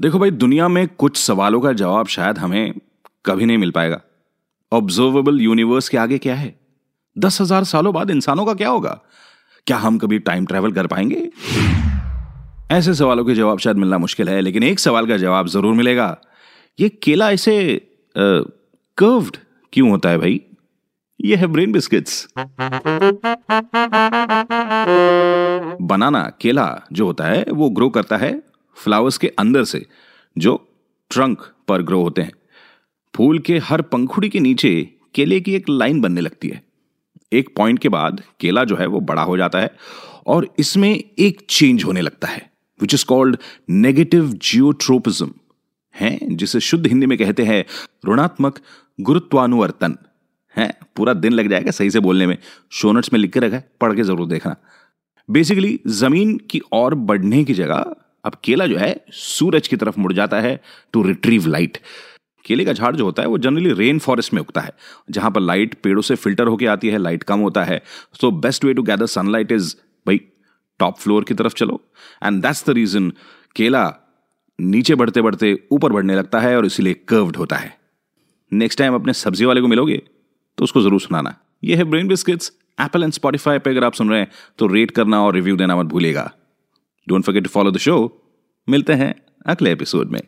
देखो भाई, दुनिया में कुछ सवालों का जवाब शायद हमें कभी नहीं मिल पाएगा। ऑब्जर्वेबल यूनिवर्स के आगे क्या है? दस हज़ार सालों बाद इंसानों का क्या होगा? क्या हम कभी टाइम ट्रेवल कर पाएँगे? ऐसे सवालों के जवाब शायद मिलना मुश्किल है, लेकिन एक सवाल का जवाब ज़रूर मिलेगा। ये केला ऐसे कर्व्ड क्यों होता है भाई? ये है ब्रेन बिस्किट्स बनाना केला जो होता है, वो ग्रो करता है फ्लावर्स के अंदर से, जो ट्रंक पर ग्रो होते हैं। फूल के हर पंखुड़ी के नीचे केले की एक लाइन बनने लगती है। एक पॉइंट के बाद केला जो है वो बड़ा हो जाता है और इसमें एक चेंज होने लगता है which is called negative geotropism है, जिसे शुद्ध हिंदी में कहते हैं ऋणात्मक गुरुत्वानुवर्तन। है, पूरा दिन लग जाएगा सही से बोलने में। शोनट्स में लिख के रखा है, पढ़ के ज़रूर देखना। बेसिकली ज़मीन की ओर बढ़ने की जगह अब केला जो है, सूरज की तरफ़ मुड़ जाता है टू रिट्रीव लाइट केले का झाड़ जो होता है, वो जनरली रेन फॉरेस्ट में उगता है, जहाँ पर लाइट पेड़ों से फ़िल्टर होकर आती है लाइट कम होता है. So best way to gather sunlight is भाई टॉप फ्लोर की तरफ़ चलो. एंड दैट्स द रीजन केला नीचे बढ़ते बढ़ते ऊपर बढ़ने लगता है और इसीलिए कर्व्ड होता है. नेक्स्ट टाइम अपने सब्ज़ी वाले को मिलोगे तो उसको ज़रूर सुनाना. ये है Brain Biscuits Apple and Spotify पे अगर आप सुन रहे हैं तो रेट करना और रिव्यू देना मत भूलेगा don't forget to follow the show मिलते हैं अगले एपिसोड में।